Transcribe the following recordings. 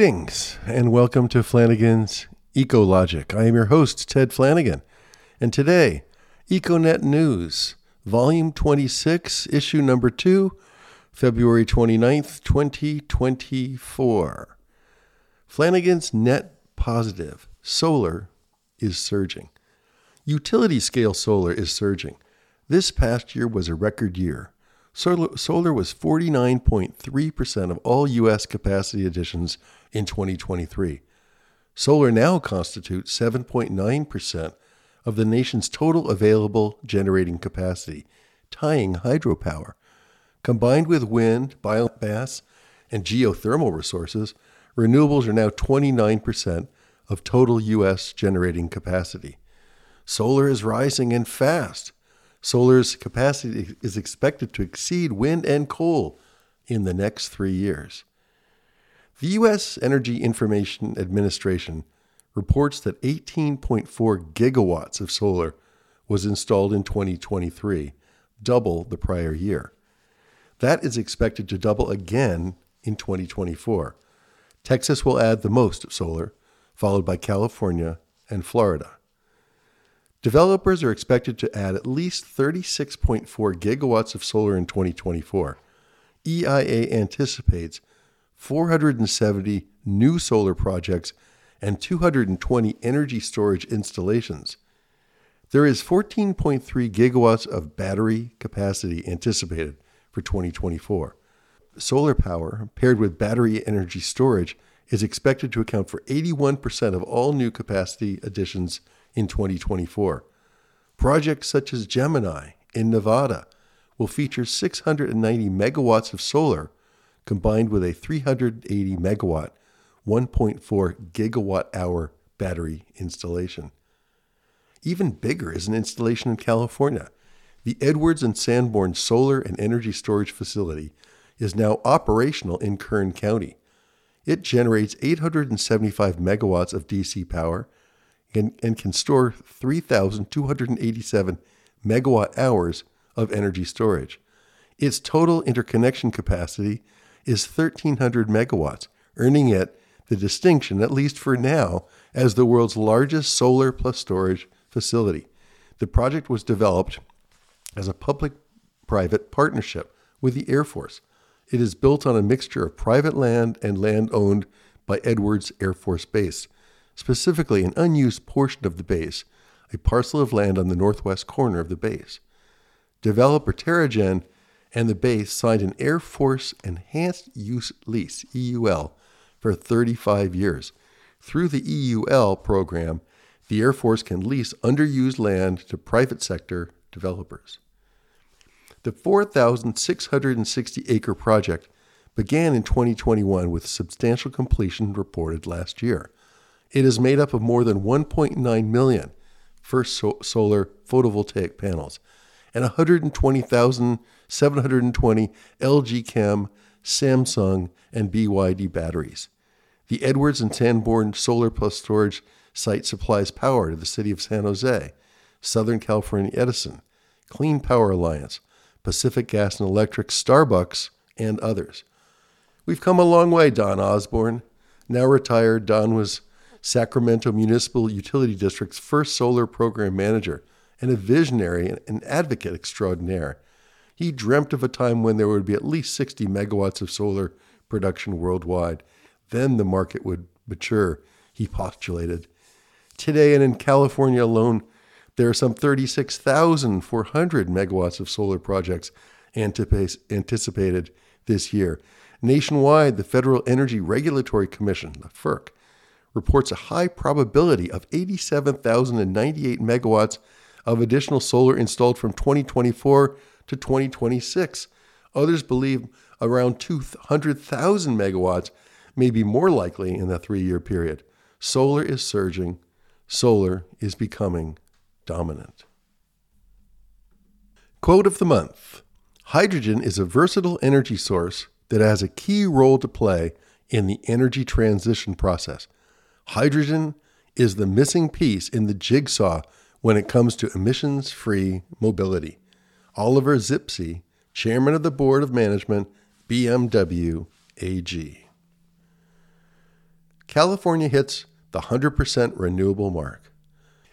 Greetings and welcome to Flanigan's Ecologic. I am your host, Ted Flanigan, and today, EcoNet News, Volume 26, Issue Number 2, February 29th, 2024. Flanigan's Net Positive Solar is surging. Utility scale solar is surging. This past year was a record year. Solar, was 49.3% of all U.S. capacity additions in 2023. Solar now constitutes 7.9% of the nation's total available generating capacity, tying hydropower. Combined with wind, biomass, and geothermal resources, renewables are now 29% of total U.S. generating capacity. Solar is rising and fast. Solar's capacity is expected to exceed wind and coal in the next three years. The U.S. Energy Information Administration reports that 18.4 gigawatts of solar was installed in 2023, double the prior year. That is expected to double again in 2024. Texas will add the most solar, followed by California and Florida. Developers are expected to add at least 36.4 gigawatts of solar in 2024. EIA anticipates 470 new solar projects and 220 energy storage installations. There is 14.3 gigawatts of battery capacity anticipated for 2024. Solar power, paired with battery energy storage, is expected to account for 81% of all new capacity additions in 2024. Projects such as Gemini in Nevada will feature 690 megawatts of solar combined with a 380 megawatt, 1.4 gigawatt hour battery installation. Even bigger is an installation in California. The Edwards and Sanborn Solar and Energy Storage Facility is now operational in Kern County. It generates 875 megawatts of DC power and, and can store 3,287 megawatt hours of energy storage. Its total interconnection capacity is 1,300 megawatts, earning it the distinction, at least for now, as the world's largest solar plus storage facility. The project was developed as a public private partnership with the Air Force. It is built on a mixture of private land and land owned by Edwards Air Force Base specifically an unused portion of the base, a parcel of land on the northwest corner of the base. Developer Terragen and the base signed an Air Force Enhanced Use Lease, EUL, for 35 years. Through the EUL program, the Air Force can lease underused land to private sector developers. The 4,660 acre project began in 2021 with substantial completion reported last year. It is made up of more than 1.9 million first so- solar photovoltaic panels and 120,720 LG Chem, Samsung, and BYD batteries. The Edwards and Sanborn Solar Plus Storage site supplies power to the city of San Jose, Southern California Edison, Clean Power Alliance, Pacific Gas and Electric, Starbucks, and others. We've come a long way, Don Osborne. Now retired, Don was Sacramento Municipal Utility District's first solar program manager and a visionary and advocate extraordinaire. He dreamt of a time when there would be at least 60 megawatts of solar production worldwide. Then the market would mature, he postulated. Today, and in California alone, there are some 36,400 megawatts of solar projects anticipated this year. Nationwide, the Federal Energy Regulatory Commission, the FERC, reports a high probability of 87,098 megawatts of additional solar installed from 2024 to 2026. Others believe around 200,000 megawatts may be more likely in the three year period. Solar is surging, solar is becoming dominant. Quote of the month Hydrogen is a versatile energy source that has a key role to play in the energy transition process. Hydrogen is the missing piece in the jigsaw when it comes to emissions free mobility. Oliver Zipse, Chairman of the Board of Management, BMW AG. California hits the 100% renewable mark.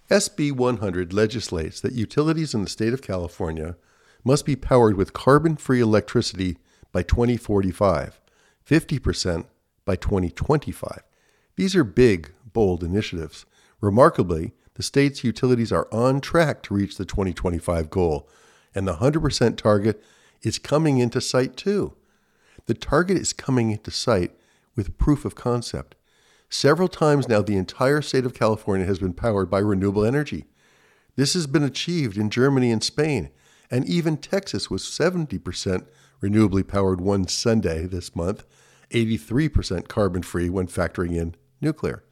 SB 100 legislates that utilities in the state of California must be powered with carbon free electricity by 2045, 50% by 2025. These are big, bold initiatives. Remarkably, the state's utilities are on track to reach the 2025 goal, and the 100% target is coming into sight too. The target is coming into sight with proof of concept. Several times now, the entire state of California has been powered by renewable energy. This has been achieved in Germany and Spain, and even Texas was 70% renewably powered one Sunday this month, 83% carbon free when factoring in nuclear.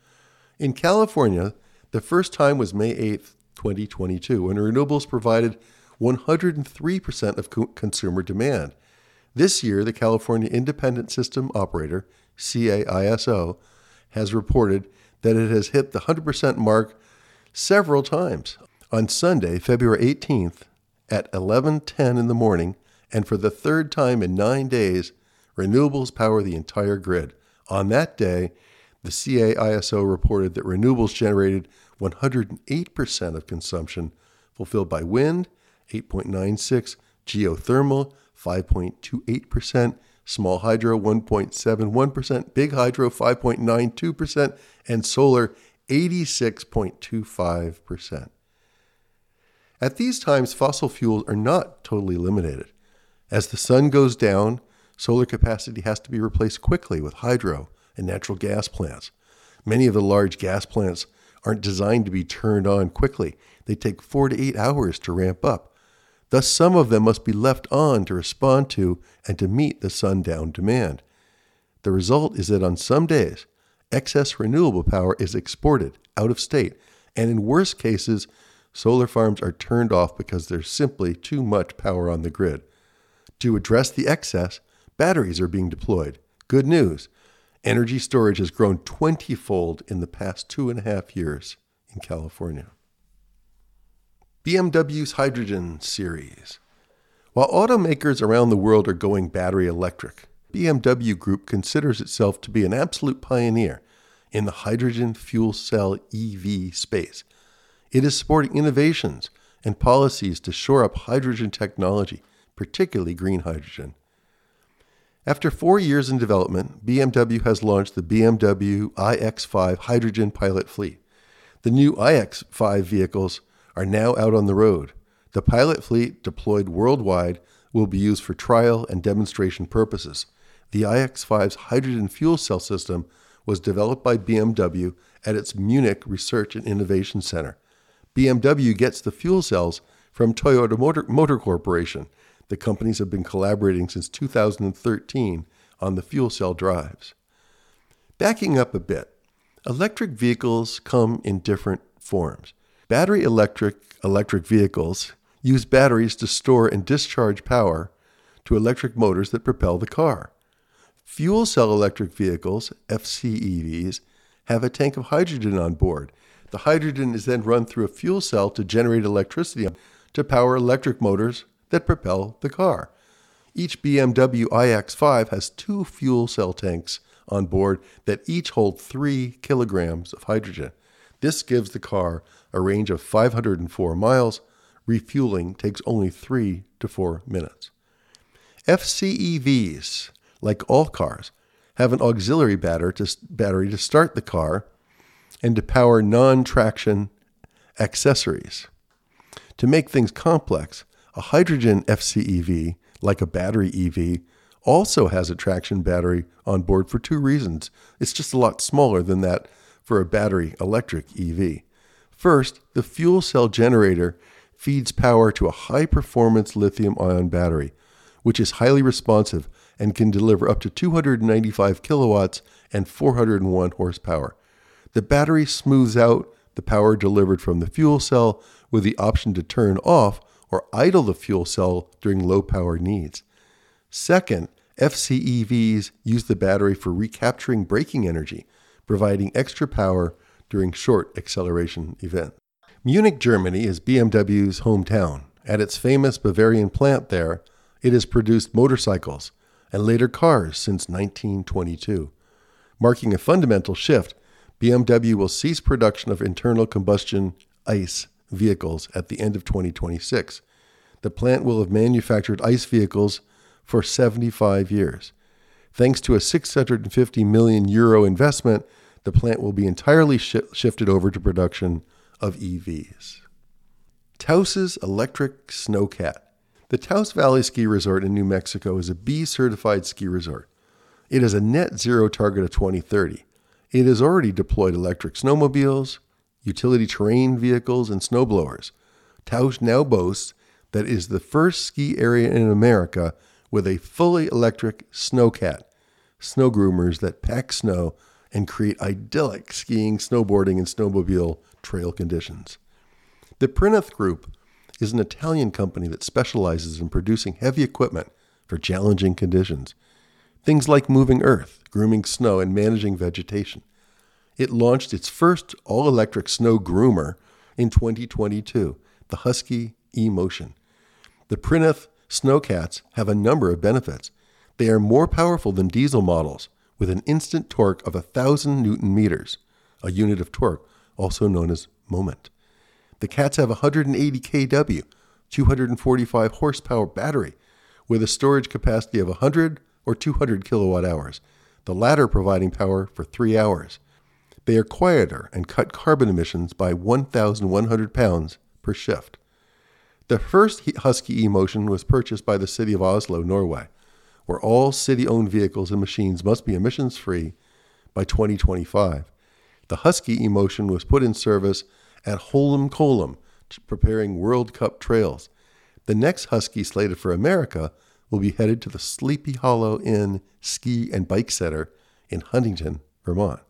In California, the first time was May 8, 2022, when renewables provided 103% of co- consumer demand. This year, the California Independent System Operator, CAISO, has reported that it has hit the 100% mark several times. On Sunday, February 18th, at 11:10 in the morning, and for the third time in 9 days, renewables power the entire grid. On that day, the CAISO reported that renewables generated 108% of consumption fulfilled by wind, 8.96, geothermal, 5.28%, small hydro 1.71%, big hydro 5.92%, and solar 86.25%. At these times, fossil fuels are not totally eliminated. As the sun goes down, solar capacity has to be replaced quickly with hydro and natural gas plants. Many of the large gas plants aren't designed to be turned on quickly. They take four to eight hours to ramp up. Thus, some of them must be left on to respond to and to meet the sundown demand. The result is that on some days, excess renewable power is exported out of state, and in worst cases, solar farms are turned off because there's simply too much power on the grid. To address the excess, batteries are being deployed. Good news energy storage has grown 20 fold in the past two and a half years in California. BMW's Hydrogen series. While automakers around the world are going battery electric, BMW Group considers itself to be an absolute pioneer in the hydrogen fuel cell EV space. It is supporting innovations and policies to shore up hydrogen technology, particularly green hydrogen. After four years in development, BMW has launched the BMW iX5 hydrogen pilot fleet. The new iX5 vehicles are now out on the road. The pilot fleet deployed worldwide will be used for trial and demonstration purposes. The iX5's hydrogen fuel cell system was developed by BMW at its Munich Research and Innovation Center. BMW gets the fuel cells from Toyota Motor, Motor Corporation. The companies have been collaborating since 2013 on the fuel cell drives. Backing up a bit, electric vehicles come in different forms. Battery electric electric vehicles use batteries to store and discharge power to electric motors that propel the car. Fuel cell electric vehicles, FCEVs, have a tank of hydrogen on board. The hydrogen is then run through a fuel cell to generate electricity to power electric motors that propel the car. Each BMW iX5 has two fuel cell tanks on board that each hold three kilograms of hydrogen. This gives the car a range of 504 miles. Refueling takes only three to four minutes. FCEVs, like all cars, have an auxiliary battery to start the car and to power non traction accessories. To make things complex, a hydrogen FCEV, like a battery EV, also has a traction battery on board for two reasons. It's just a lot smaller than that for a battery electric EV. First, the fuel cell generator feeds power to a high performance lithium ion battery, which is highly responsive and can deliver up to 295 kilowatts and 401 horsepower. The battery smooths out the power delivered from the fuel cell with the option to turn off or idle the fuel cell during low power needs. Second, FCEVs use the battery for recapturing braking energy, providing extra power during short acceleration events. Munich, Germany is BMW's hometown. At its famous Bavarian plant there, it has produced motorcycles and later cars since 1922. Marking a fundamental shift, BMW will cease production of internal combustion ICE vehicles at the end of 2026. The plant will have manufactured ICE vehicles for 75 years. Thanks to a 650 million euro investment, the plant will be entirely sh- shifted over to production of EVs. Taos's Electric Snowcat. The Taos Valley Ski Resort in New Mexico is a B certified ski resort. It has a net zero target of 2030. It has already deployed electric snowmobiles, utility terrain vehicles, and snowblowers. Taos now boasts that it is the first ski area in America with a fully electric snowcat, snow groomers that pack snow and create idyllic skiing, snowboarding, and snowmobile trail conditions. The Prinoth Group is an Italian company that specializes in producing heavy equipment for challenging conditions. Things like moving earth, grooming snow, and managing vegetation. It launched its first all electric snow groomer in 2022, the Husky E Motion. The Prinoth Snowcats have a number of benefits. They are more powerful than diesel models, with an instant torque of 1,000 newton meters, a unit of torque, also known as moment. The cats have 180 kW, 245 horsepower battery, with a storage capacity of 100 or 200 kilowatt hours, the latter providing power for three hours. They are quieter and cut carbon emissions by 1,100 pounds per shift. The first Husky E-Motion was purchased by the city of Oslo, Norway where all city owned vehicles and machines must be emissions free by 2025. The Husky E-Motion was put in service at Holmenkollen, preparing World Cup trails. The next Husky slated for America will be headed to the Sleepy Hollow Inn Ski and Bike Center in Huntington, Vermont.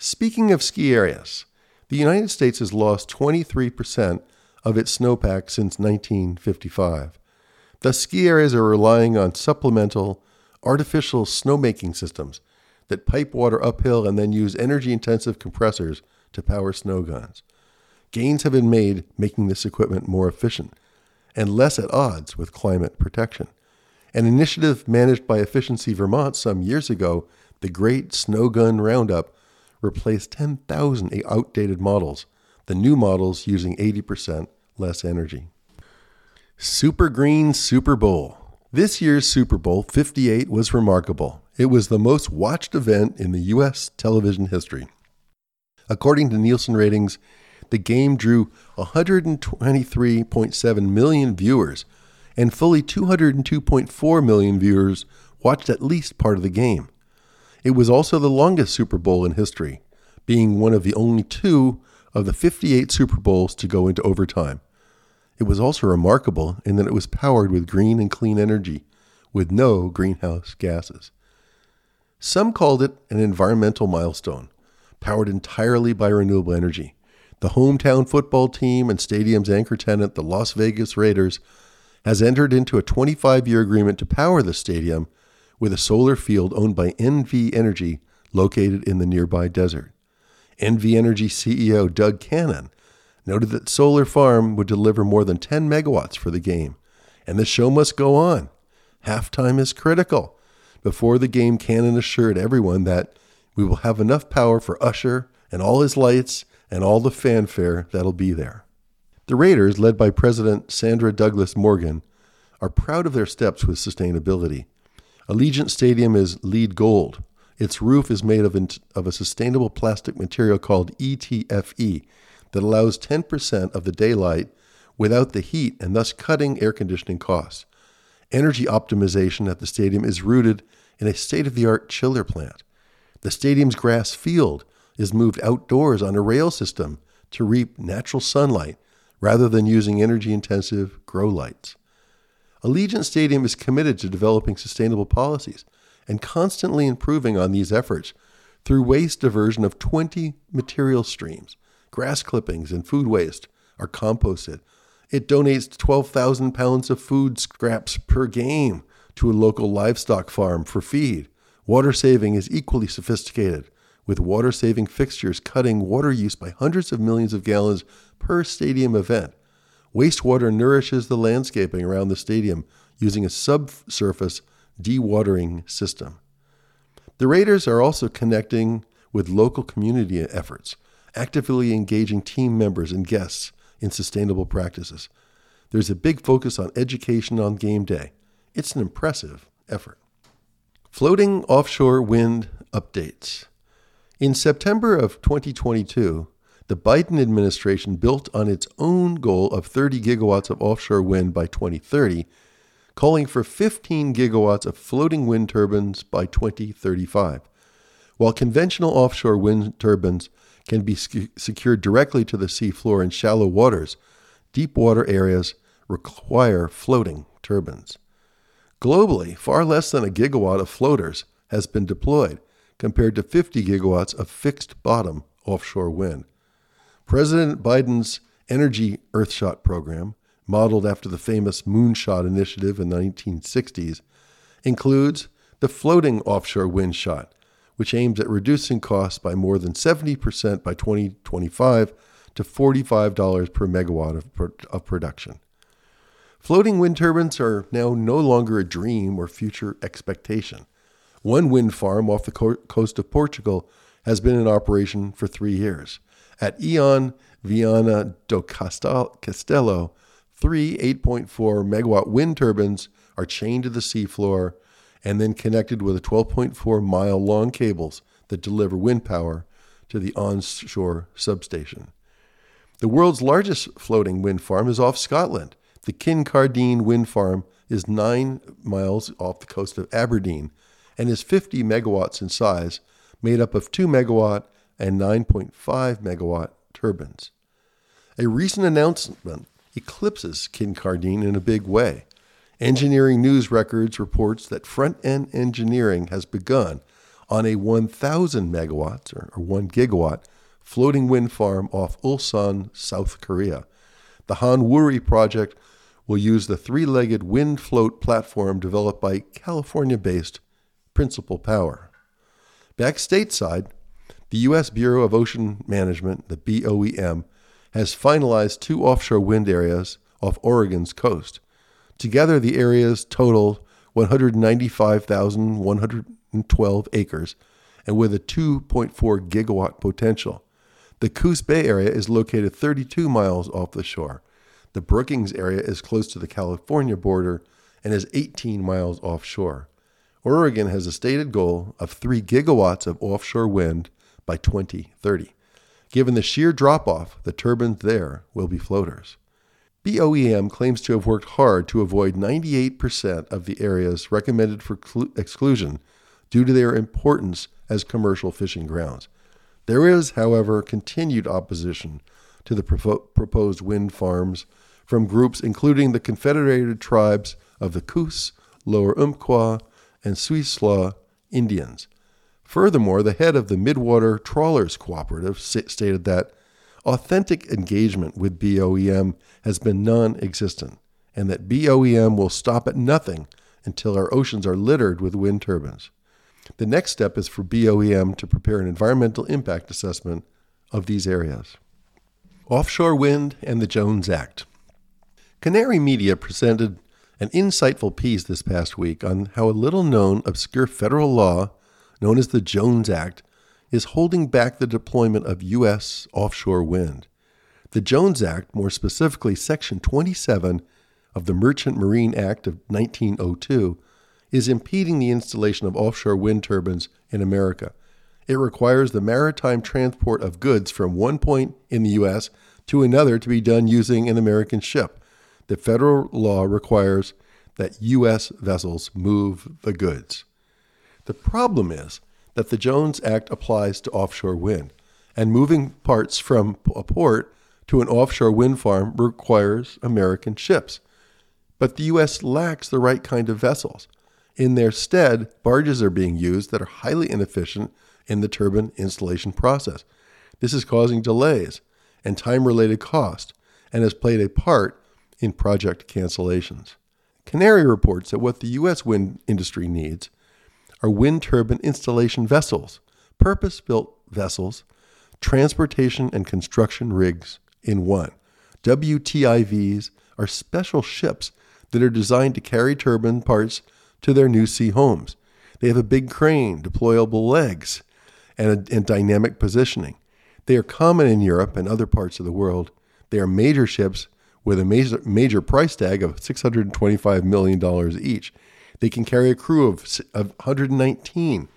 Speaking of ski areas, the United States has lost 23% of its snowpack since 1955. The ski areas are relying on supplemental, artificial snowmaking systems that pipe water uphill and then use energy intensive compressors to power snow guns. Gains have been made making this equipment more efficient and less at odds with climate protection. An initiative managed by Efficiency Vermont some years ago, the Great Snow Gun Roundup, replaced 10,000 outdated models, the new models using 80% less energy. Super Green Super Bowl. This year's Super Bowl 58 was remarkable. It was the most watched event in the U.S. television history. According to Nielsen ratings, the game drew 123.7 million viewers, and fully 202.4 million viewers watched at least part of the game. It was also the longest Super Bowl in history, being one of the only two of the 58 Super Bowls to go into overtime. It was also remarkable in that it was powered with green and clean energy, with no greenhouse gases. Some called it an environmental milestone, powered entirely by renewable energy. The hometown football team and stadium's anchor tenant, the Las Vegas Raiders, has entered into a 25 year agreement to power the stadium with a solar field owned by NV Energy located in the nearby desert. NV Energy CEO Doug Cannon noted that Solar Farm would deliver more than 10 megawatts for the game, and the show must go on. Halftime is critical. Before the game, Cannon assured everyone that we will have enough power for Usher and all his lights and all the fanfare that'll be there. The Raiders, led by President Sandra Douglas Morgan, are proud of their steps with sustainability. Allegiant Stadium is LEED Gold. Its roof is made of, of a sustainable plastic material called ETFE, that allows 10% of the daylight without the heat and thus cutting air conditioning costs. Energy optimization at the stadium is rooted in a state of the art chiller plant. The stadium's grass field is moved outdoors on a rail system to reap natural sunlight rather than using energy intensive grow lights. Allegiant Stadium is committed to developing sustainable policies and constantly improving on these efforts through waste diversion of 20 material streams grass clippings, and food waste are composted. It donates 12,000 pounds of food scraps per game to a local livestock farm for feed. Water saving is equally sophisticated, with water saving fixtures cutting water use by hundreds of millions of gallons per stadium event. Wastewater nourishes the landscaping around the stadium using a subsurface dewatering system. The Raiders are also connecting with local community efforts, actively engaging team members and guests in sustainable practices. There's a big focus on education on game day. It's an impressive effort. Floating offshore wind updates. In September of 2022, the Biden administration built on its own goal of 30 gigawatts of offshore wind by 2030, calling for 15 gigawatts of floating wind turbines by 2035. While conventional offshore wind turbines can be sc- secured directly to the seafloor in shallow waters, deep water areas require floating turbines. Globally, far less than a gigawatt of floaters has been deployed, compared to 50 gigawatts of fixed bottom offshore wind. President Biden's Energy Earthshot program, modeled after the famous Moonshot initiative in the 1960s, includes the floating offshore wind shot, which aims at reducing costs by more than 70% by 2025 to $45 per megawatt of, of production. Floating wind turbines are now no longer a dream or future expectation. One wind farm off the co- coast of Portugal has been in operation for three years. At Eon Viana do Castelo, three 8.4 megawatt wind turbines are chained to the seafloor and then connected with a 12.4 mile long cables that deliver wind power to the onshore substation. The world's largest floating wind farm is off Scotland. The Kincardine Wind Farm is nine miles off the coast of Aberdeen and is 50 megawatts in size, made up of 2 megawatt and 9.5 megawatt turbines. A recent announcement eclipses Kincardine in a big way. Engineering News Records reports that front end engineering has begun on a 1,000 megawatts or, 1 gigawatt floating wind farm off Ulsan, South Korea. The Hanwuri project will use the three legged wind float platform developed by California based Principle Power. Back stateside, the U.S. Bureau of Ocean Management, the BOEM, has finalized two offshore wind areas off Oregon's coast. Together, the areas total 195,112 acres and with a 2.4 gigawatt potential. The Coos Bay area is located 32 miles off the shore. The Brookings area is close to the California border and is 18 miles offshore. Oregon has a stated goal of 3 gigawatts of offshore wind by 2030. Given the sheer drop off, the turbines there will be floaters. BOEM claims to have worked hard to avoid 98% of the areas recommended for exclusion due to their importance as commercial fishing grounds. There is, however, continued opposition to the proposed wind farms from groups including the Confederated Tribes of the Coos, Lower Umpqua, and Siuslaw Indians, Furthermore, the head of the Midwater Trawlers Cooperative stated that authentic engagement with BOEM has been non existent, and that BOEM will stop at nothing until our oceans are littered with wind turbines. The next step is for BOEM to prepare an environmental impact assessment of these areas. Offshore wind and the Jones Act. Canary Media presented an insightful piece this past week on how a little known obscure federal law known as the Jones Act, is holding back the deployment of U.S. offshore wind. The Jones Act, more specifically Section 27 of the Merchant Marine Act of 1902, is impeding the installation of offshore wind turbines in America. It requires the maritime transport of goods from one point in the U.S. to another to be done using an American ship. The federal law requires that U.S. vessels move the goods. The problem is that the Jones Act applies to offshore wind, and moving parts from a port to an offshore wind farm requires American ships. But the U.S. lacks the right kind of vessels. In their stead, barges are being used that are highly inefficient in the turbine installation process. This is causing delays and time related cost and has played a part in project cancellations. Canary reports that what the U.S. wind industry needs are wind turbine installation vessels, purpose built vessels, transportation and construction rigs in one. WTIVs are special ships that are designed to carry turbine parts to their new sea homes. They have a big crane, deployable legs, and, a, and dynamic positioning. They are common in Europe and other parts of the world. They are major ships with a major, major price tag of $625 million each. They can carry a crew of, of 119.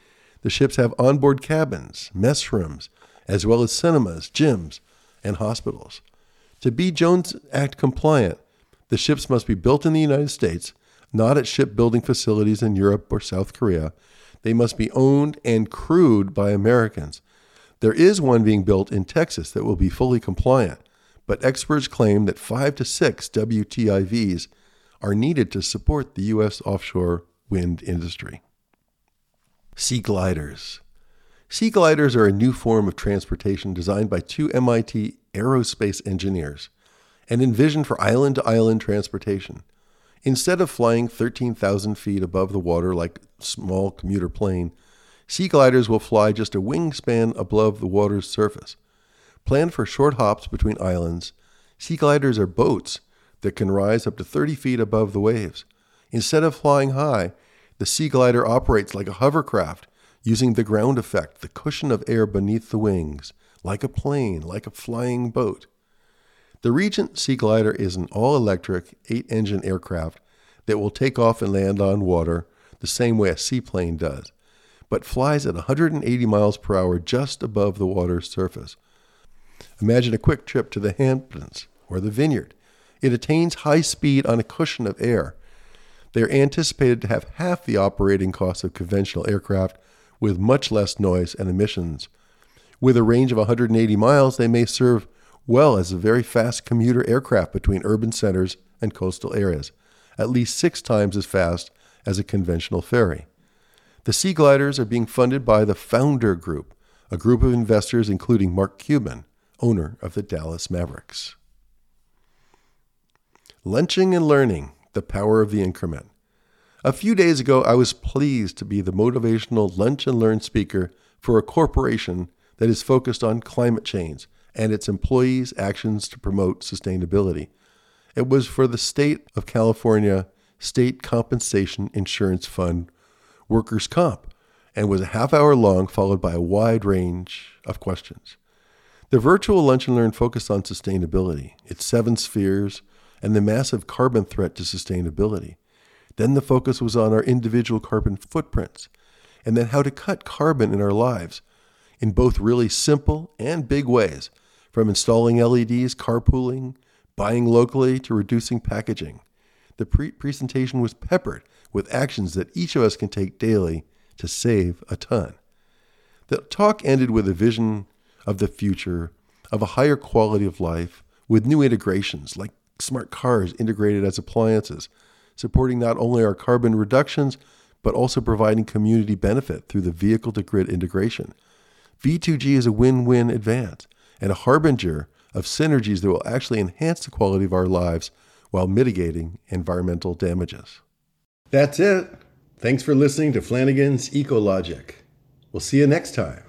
The ships have onboard cabins, mess rooms, as well as cinemas, gyms, and hospitals. To be Jones Act compliant, the ships must be built in the United States, not at shipbuilding facilities in Europe or South Korea. They must be owned and crewed by Americans. There is one being built in Texas that will be fully compliant, but experts claim that five to six WTIVs are needed to support the U.S. offshore wind industry. Sea gliders. Sea gliders are a new form of transportation designed by two MIT aerospace engineers and envisioned for island to island transportation. Instead of flying 13,000 feet above the water like a small commuter plane, sea gliders will fly just a wingspan above the water's surface. Planned for short hops between islands, sea gliders are boats that can rise up to 30 feet above the waves. Instead of flying high, the sea glider operates like a hovercraft, using the ground effect, the cushion of air beneath the wings, like a plane, like a flying boat. The Regent Sea Glider is an all electric, eight engine aircraft that will take off and land on water the same way a seaplane does, but flies at 180 miles per hour just above the water's surface. Imagine a quick trip to the Hamptons or the Vineyard. It attains high speed on a cushion of air. They are anticipated to have half the operating costs of conventional aircraft with much less noise and emissions. With a range of 180 miles, they may serve well as a very fast commuter aircraft between urban centers and coastal areas, at least six times as fast as a conventional ferry. The Sea Gliders are being funded by the Founder Group, a group of investors including Mark Cuban, owner of the Dallas Mavericks. Lunching and learning the power of the increment. A few days ago, I was pleased to be the motivational lunch and learn speaker for a corporation that is focused on climate change and its employees' actions to promote sustainability. It was for the State of California State Compensation Insurance Fund Workers' Comp and was a half hour long, followed by a wide range of questions. The virtual Lunch and Learn focused on sustainability, its seven spheres, and the massive carbon threat to sustainability. Then the focus was on our individual carbon footprints, and then how to cut carbon in our lives in both really simple and big ways from installing LEDs, carpooling, buying locally, to reducing packaging. The pre- presentation was peppered with actions that each of us can take daily to save a ton. The talk ended with a vision of the future, of a higher quality of life, with new integrations like smart cars integrated as appliances, supporting not only our carbon reductions, but also providing community benefit through the vehicle to grid integration. V2G is a win win advance and a harbinger of synergies that will actually enhance the quality of our lives while mitigating environmental damages. That's it. Thanks for listening to Flanigan's Ecologic. We'll see you next time.